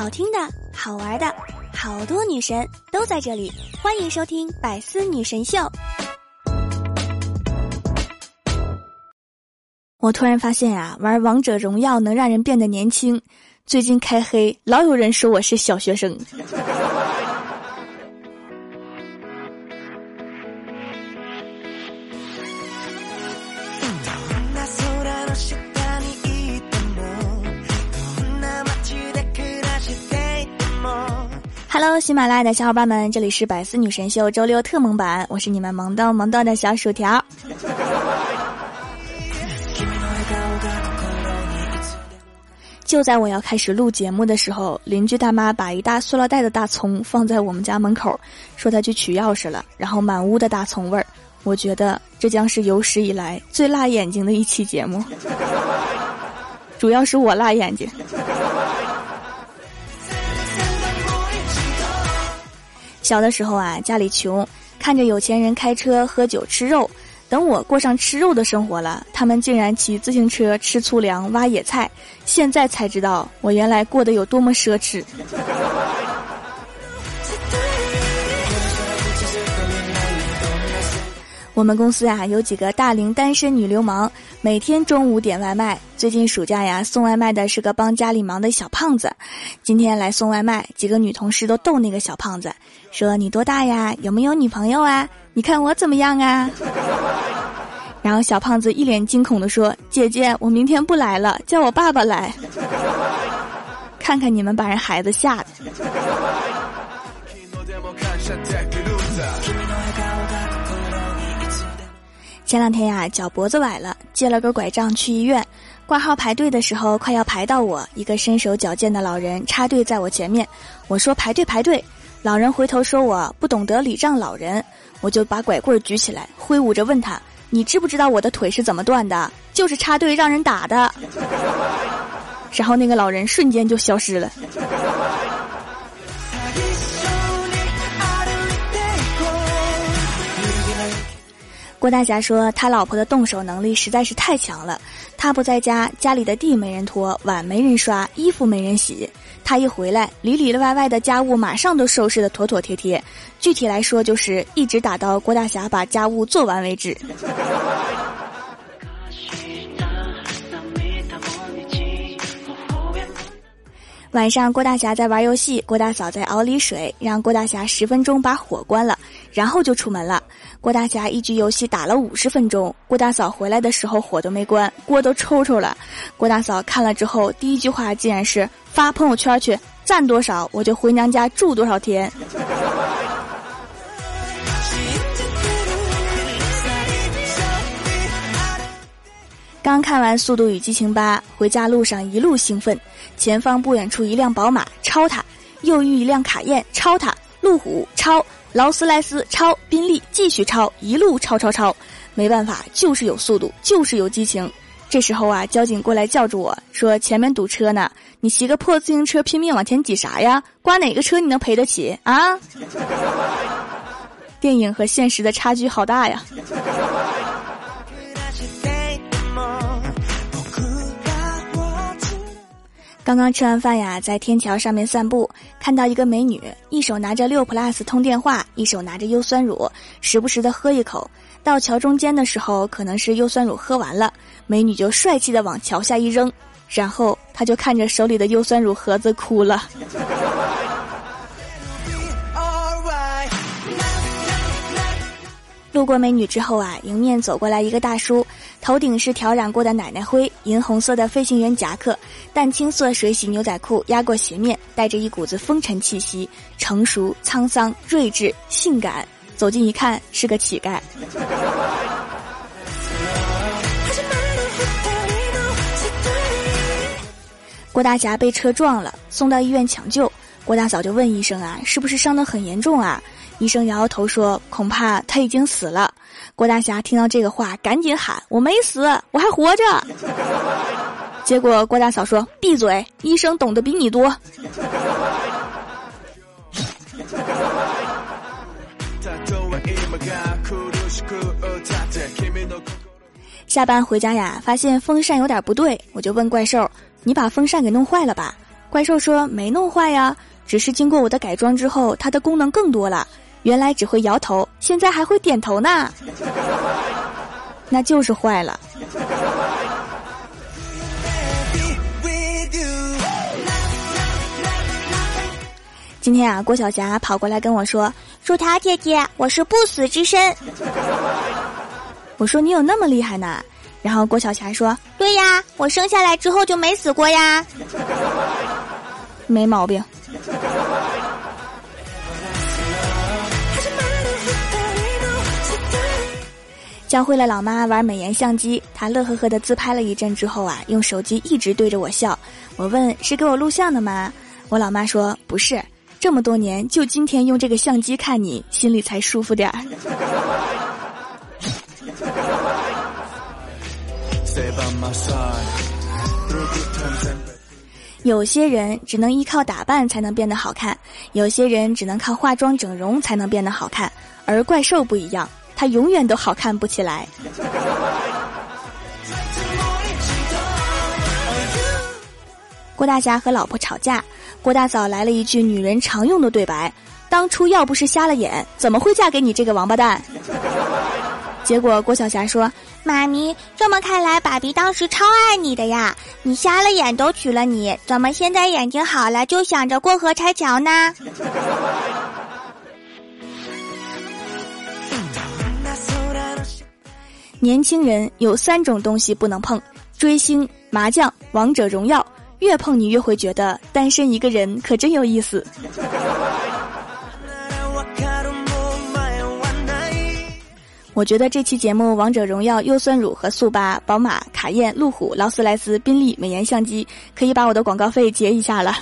好听的、好玩的，好多女神都在这里，欢迎收听《百思女神秀》。我突然发现啊，玩王者荣耀能让人变得年轻。最近开黑，老有人说我是小学生。Hello，喜马拉雅的小伙伴们，这里是百思女神秀周六特萌版，我是你们萌到萌到的小薯条。就在我要开始录节目的时候，邻居大妈把一大塑料袋的大葱放在我们家门口，说她去取钥匙了，然后满屋的大葱味儿。我觉得这将是有史以来最辣眼睛的一期节目，主要是我辣眼睛。小的时候啊，家里穷，看着有钱人开车、喝酒、吃肉。等我过上吃肉的生活了，他们竟然骑自行车吃粗粮、挖野菜。现在才知道，我原来过得有多么奢侈。我们公司啊，有几个大龄单身女流氓，每天中午点外卖。最近暑假呀，送外卖的是个帮家里忙的小胖子。今天来送外卖，几个女同事都逗那个小胖子，说：“你多大呀？有没有女朋友啊？你看我怎么样啊？” 然后小胖子一脸惊恐地说：“姐姐，我明天不来了，叫我爸爸来。”看看你们把人孩子吓的。前两天呀，脚脖子崴了，借了根拐杖去医院，挂号排队的时候，快要排到我，一个身手矫健的老人插队在我前面。我说排队排队，老人回头说我不懂得礼让老人，我就把拐棍举起来，挥舞着问他：“你知不知道我的腿是怎么断的？就是插队让人打的。”然后那个老人瞬间就消失了。郭大侠说：“他老婆的动手能力实在是太强了。他不在家，家里的地没人拖，碗没人刷，衣服没人洗。他一回来，里里外外的家务马上都收拾的妥妥帖帖。具体来说，就是一直打到郭大侠把家务做完为止。”晚上，郭大侠在玩游戏，郭大嫂在熬梨水，让郭大侠十分钟把火关了，然后就出门了。郭大侠一局游戏打了五十分钟，郭大嫂回来的时候火都没关，锅都抽抽了。郭大嫂看了之后，第一句话竟然是发朋友圈去，赞多少我就回娘家住多少天。刚看完《速度与激情八》，回家路上一路兴奋。前方不远处一辆宝马，超他；又遇一辆卡宴，超他；路虎超，劳斯莱斯超，宾利继续超，一路超超超。没办法，就是有速度，就是有激情。这时候啊，交警过来叫住我说：“前面堵车呢，你骑个破自行车拼命往前挤啥呀？刮哪个车你能赔得起啊？” 电影和现实的差距好大呀。刚刚吃完饭呀，在天桥上面散步，看到一个美女，一手拿着六 plus 通电话，一手拿着优酸乳，时不时的喝一口。到桥中间的时候，可能是优酸乳喝完了，美女就帅气的往桥下一扔，然后她就看着手里的优酸乳盒子哭了。路过美女之后啊，迎面走过来一个大叔，头顶是挑染过的奶奶灰，银红色的飞行员夹克，淡青色水洗牛仔裤压过鞋面，带着一股子风尘气息，成熟、沧桑、睿智、性感。走近一看，是个乞丐。郭大侠被车撞了，送到医院抢救。郭大嫂就问医生啊，是不是伤得很严重啊？医生摇摇头说：“恐怕他已经死了。”郭大侠听到这个话，赶紧喊：“我没死，我还活着。”结果郭大嫂说：“闭嘴，医生懂得比你多。”下班回家呀，发现风扇有点不对，我就问怪兽：“你把风扇给弄坏了吧？”怪兽说没弄坏呀，只是经过我的改装之后，它的功能更多了。原来只会摇头，现在还会点头呢，那就是坏了。今天啊，郭晓霞跑过来跟我说：“薯条姐姐，我是不死之身。”我说：“你有那么厉害呢？”然后郭晓霞说：“对呀，我生下来之后就没死过呀，没毛病。”教会了老妈玩美颜相机，她乐呵呵的自拍了一阵之后啊，用手机一直对着我笑。我问：“是给我录像的吗？”我老妈说：“不是。”这么多年，就今天用这个相机看你，心里才舒服点儿。有些人只能依靠打扮才能变得好看，有些人只能靠化妆整容才能变得好看，而怪兽不一样，他永远都好看不起来。郭大侠和老婆吵架。郭大嫂来了一句女人常用的对白：“当初要不是瞎了眼，怎么会嫁给你这个王八蛋？”结果郭晓霞说：“妈咪，这么看来，爸比当时超爱你的呀！你瞎了眼都娶了你，怎么现在眼睛好了就想着过河拆桥呢？”年轻人有三种东西不能碰：追星、麻将、王者荣耀。越碰你越会觉得单身一个人可真有意思。我觉得这期节目《王者荣耀》优酸乳和速八、宝马、卡宴、路虎、劳斯莱斯、宾利美颜相机，可以把我的广告费结一下了。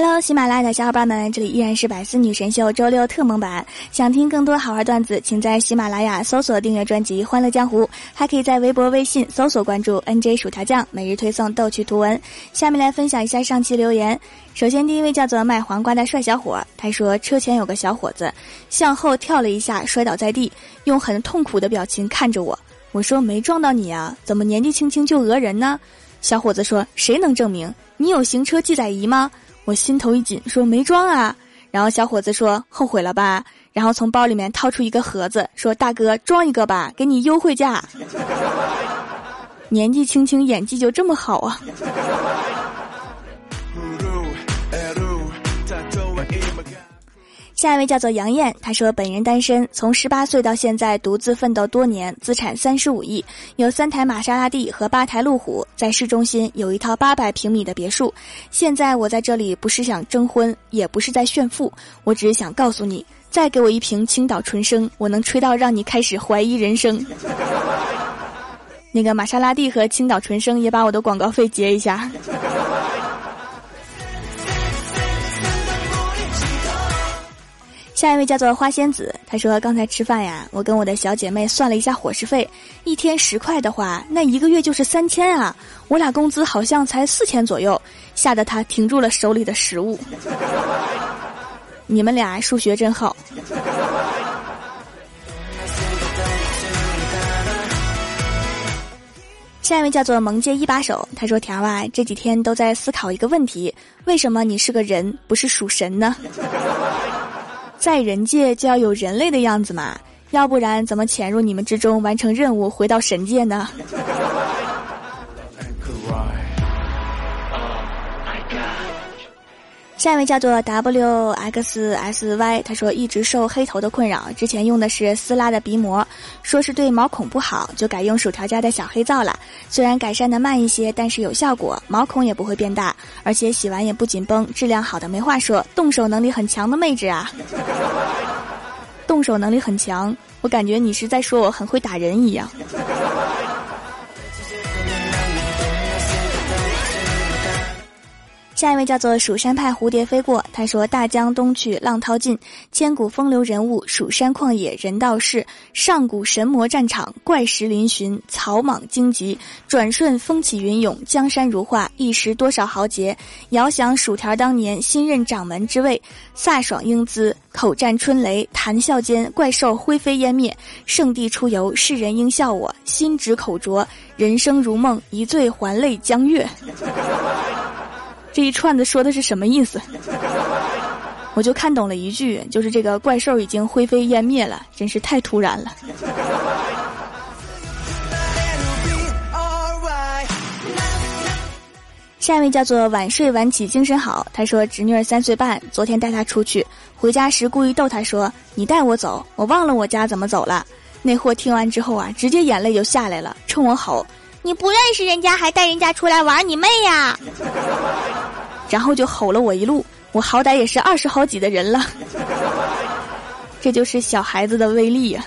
Hello，喜马拉雅的小伙伴们，这里依然是百思女神秀周六特蒙版。想听更多好玩段子，请在喜马拉雅搜索订阅专辑《欢乐江湖》，还可以在微博、微信搜索关注 NJ 薯条酱，每日推送逗趣图文。下面来分享一下上期留言。首先，第一位叫做卖黄瓜的帅小伙，他说车前有个小伙子向后跳了一下，摔倒在地，用很痛苦的表情看着我。我说没撞到你啊，怎么年纪轻轻就讹人呢？小伙子说谁能证明？你有行车记载仪吗？我心头一紧，说没装啊。然后小伙子说后悔了吧？然后从包里面掏出一个盒子，说大哥装一个吧，给你优惠价。年纪轻轻演技就这么好啊！下一位叫做杨艳，她说本人单身，从十八岁到现在独自奋斗多年，资产三十五亿，有三台玛莎拉蒂和八台路虎，在市中心有一套八百平米的别墅。现在我在这里不是想征婚，也不是在炫富，我只是想告诉你，再给我一瓶青岛纯生，我能吹到让你开始怀疑人生。那个玛莎拉蒂和青岛纯生也把我的广告费结一下。下一位叫做花仙子，她说刚才吃饭呀，我跟我的小姐妹算了一下伙食费，一天十块的话，那一个月就是三千啊！我俩工资好像才四千左右，吓得她停住了手里的食物。你们俩数学真好。下一位叫做萌界一把手，他说：“条啊，这几天都在思考一个问题，为什么你是个人，不是属神呢？”在人界就要有人类的样子嘛，要不然怎么潜入你们之中完成任务，回到神界呢？下一位叫做 W X S Y，他说一直受黑头的困扰，之前用的是撕拉的鼻膜，说是对毛孔不好，就改用薯条家的小黑皂了。虽然改善的慢一些，但是有效果，毛孔也不会变大，而且洗完也不紧绷，质量好的没话说，动手能力很强的妹纸啊！动手能力很强，我感觉你是在说我很会打人一样。下一位叫做蜀山派蝴蝶飞过，他说：“大江东去，浪淘尽，千古风流人物，蜀山旷野人道是，上古神魔战场，怪石嶙峋，草莽荆棘，转瞬风起云涌，江山如画，一时多少豪杰。遥想薯条当年新任掌门之位，飒爽英姿。”口战春雷，谈笑间怪兽灰飞烟灭。圣地出游，世人应笑我心直口拙。人生如梦，一醉还泪江月。这一串子说的是什么意思？我就看懂了一句，就是这个怪兽已经灰飞烟灭了，真是太突然了。下一位叫做晚睡晚起精神好，他说侄女儿三岁半，昨天带她出去，回家时故意逗她说：“你带我走，我忘了我家怎么走了。”那货听完之后啊，直接眼泪就下来了，冲我吼：“你不认识人家还带人家出来玩，你妹呀！”然后就吼了我一路，我好歹也是二十好几的人了，这就是小孩子的威力呀。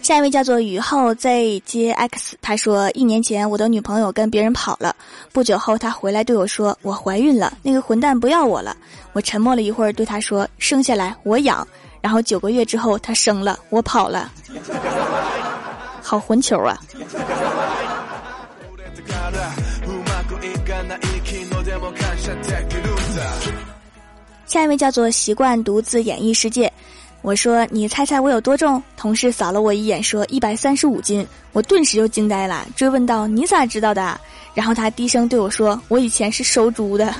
下一位叫做雨后 ZJX，他说一年前我的女朋友跟别人跑了，不久后她回来对我说我怀孕了，那个混蛋不要我了。我沉默了一会儿，对他说生下来我养。然后九个月之后他生了，我跑了，好混球啊！下一位叫做习惯独自演绎世界。我说：“你猜猜我有多重？”同事扫了我一眼，说：“一百三十五斤。”我顿时就惊呆了，追问道：“你咋知道的？”然后他低声对我说：“我以前是收猪的。”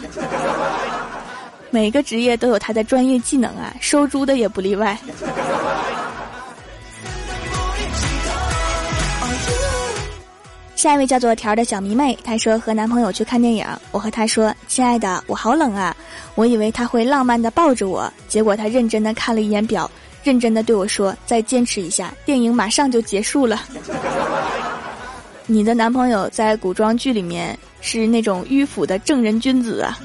每个职业都有他的专业技能啊，收猪的也不例外。下一位叫做条的小迷妹，她说和男朋友去看电影，我和她说：“亲爱的，我好冷啊。”我以为他会浪漫的抱着我，结果他认真的看了一眼表，认真的对我说：“再坚持一下，电影马上就结束了。”你的男朋友在古装剧里面是那种迂腐的正人君子啊。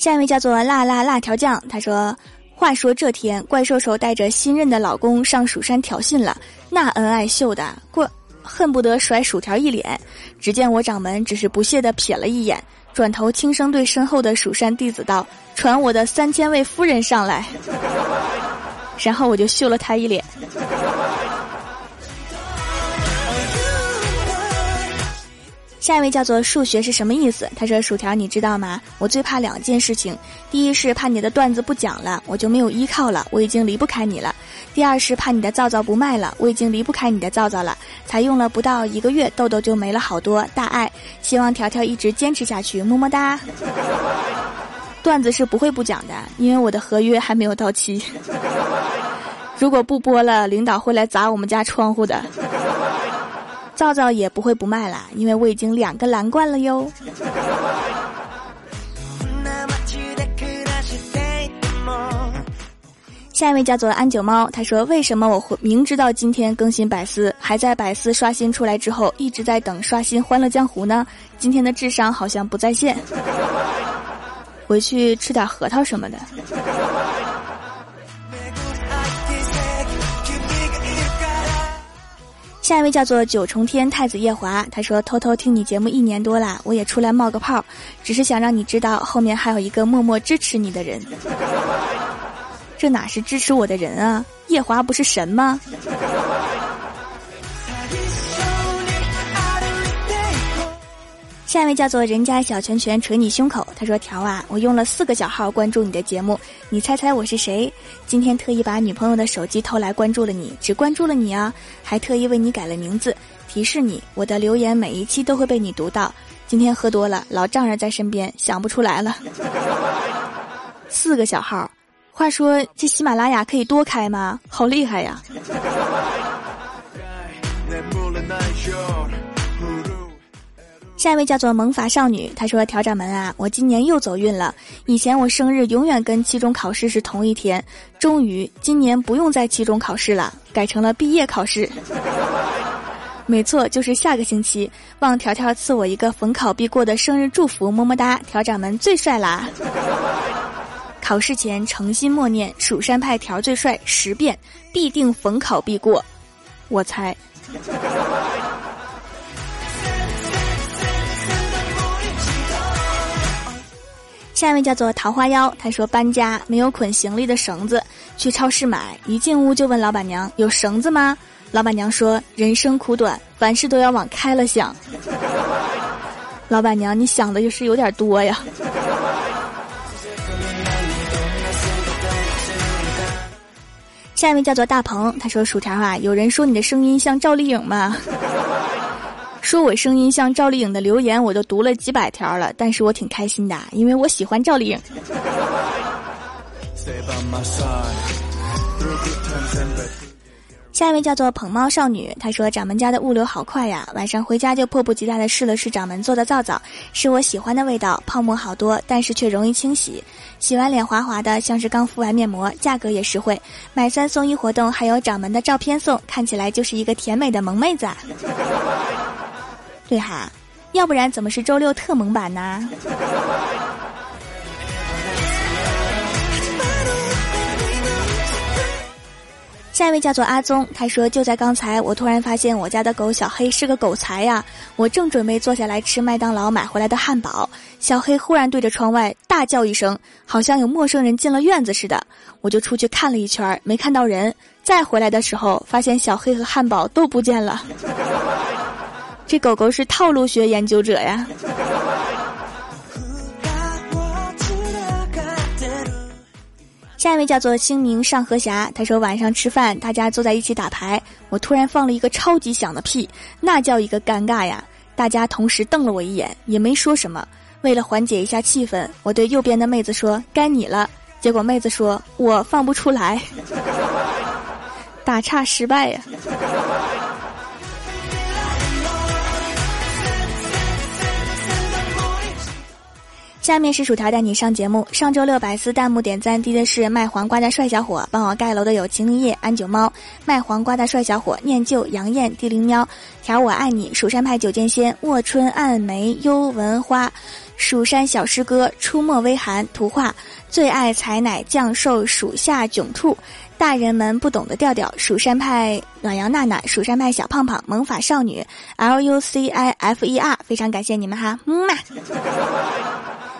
下一位叫做辣辣辣条酱，他说：“话说这天，怪兽兽带着新任的老公上蜀山挑衅了，那恩爱秀的过。”恨不得甩薯条一脸，只见我掌门只是不屑地瞥了一眼，转头轻声对身后的蜀山弟子道：“传我的三千位夫人上来。”然后我就秀了他一脸。下一位叫做数学是什么意思？他说：“薯条，你知道吗？我最怕两件事情，第一是怕你的段子不讲了，我就没有依靠了，我已经离不开你了；第二是怕你的皂皂不卖了，我已经离不开你的皂皂了。才用了不到一个月，痘痘就没了好多，大爱。希望条条一直坚持下去，么么哒。段子是不会不讲的，因为我的合约还没有到期。如果不播了，领导会来砸我们家窗户的。”皂皂也不会不卖啦，因为我已经两个蓝罐了哟。下一位叫做安九猫，他说：“为什么我会明知道今天更新百思，还在百思刷新出来之后一直在等刷新《欢乐江湖》呢？今天的智商好像不在线，回去吃点核桃什么的。”下一位叫做九重天太子夜华，他说：“偷偷听你节目一年多了，我也出来冒个泡，只是想让你知道后面还有一个默默支持你的人。这哪是支持我的人啊？夜华不是神吗？”下一位叫做人家小拳拳捶你胸口，他说：“条啊，我用了四个小号关注你的节目，你猜猜我是谁？今天特意把女朋友的手机偷来关注了你，只关注了你啊，还特意为你改了名字，提示你我的留言每一期都会被你读到。今天喝多了，老丈人在身边，想不出来了。四个小号，话说这喜马拉雅可以多开吗？好厉害呀！”下一位叫做萌法少女，她说：“调掌门啊，我今年又走运了。以前我生日永远跟期中考试是同一天，终于今年不用在期中考试了，改成了毕业考试。没错，就是下个星期。望条条赐我一个逢考必过的生日祝福，么么哒！调掌门最帅啦！考试前诚心默念蜀山派条最帅十遍，必定逢考必过。我猜。”下一位叫做桃花妖，他说搬家没有捆行李的绳子，去超市买，一进屋就问老板娘有绳子吗？老板娘说：“人生苦短，凡事都要往开了想。”老板娘，你想的就是有点多呀。下一位叫做大鹏，他说：“薯条啊，有人说你的声音像赵丽颖吗？说我声音像赵丽颖的留言，我都读了几百条了，但是我挺开心的，因为我喜欢赵丽颖。”下一位叫做捧猫少女，她说：“掌门家的物流好快呀，晚上回家就迫不及待的试了试掌门做的皂皂，是我喜欢的味道，泡沫好多，但是却容易清洗，洗完脸滑滑的，像是刚敷完面膜，价格也实惠，买三送一活动还有掌门的照片送，看起来就是一个甜美的萌妹子。对哈，要不然怎么是周六特萌版呢？” 下一位叫做阿宗，他说：“就在刚才，我突然发现我家的狗小黑是个狗才呀！我正准备坐下来吃麦当劳买回来的汉堡，小黑忽然对着窗外大叫一声，好像有陌生人进了院子似的。我就出去看了一圈，没看到人。再回来的时候，发现小黑和汉堡都不见了。这狗狗是套路学研究者呀！”下一位叫做清明上河峡，他说晚上吃饭，大家坐在一起打牌，我突然放了一个超级响的屁，那叫一个尴尬呀！大家同时瞪了我一眼，也没说什么。为了缓解一下气氛，我对右边的妹子说：“该你了。”结果妹子说：“我放不出来。”打岔失败呀！下面是薯条带你上节目。上周六百思弹幕点赞低的是卖黄瓜的帅小伙，帮我盖楼的有秦林叶、安九猫、卖黄瓜的帅小伙、念旧、杨艳、地灵喵、条我爱你、蜀山派九剑仙、卧春暗梅、幽闻花、蜀山小师哥、出没微寒、图画、最爱采奶降兽、属下囧兔、大人们不懂的调调、蜀山派暖阳娜娜、蜀山派小胖胖、萌法少女、L U C I F E R，非常感谢你们哈，么么。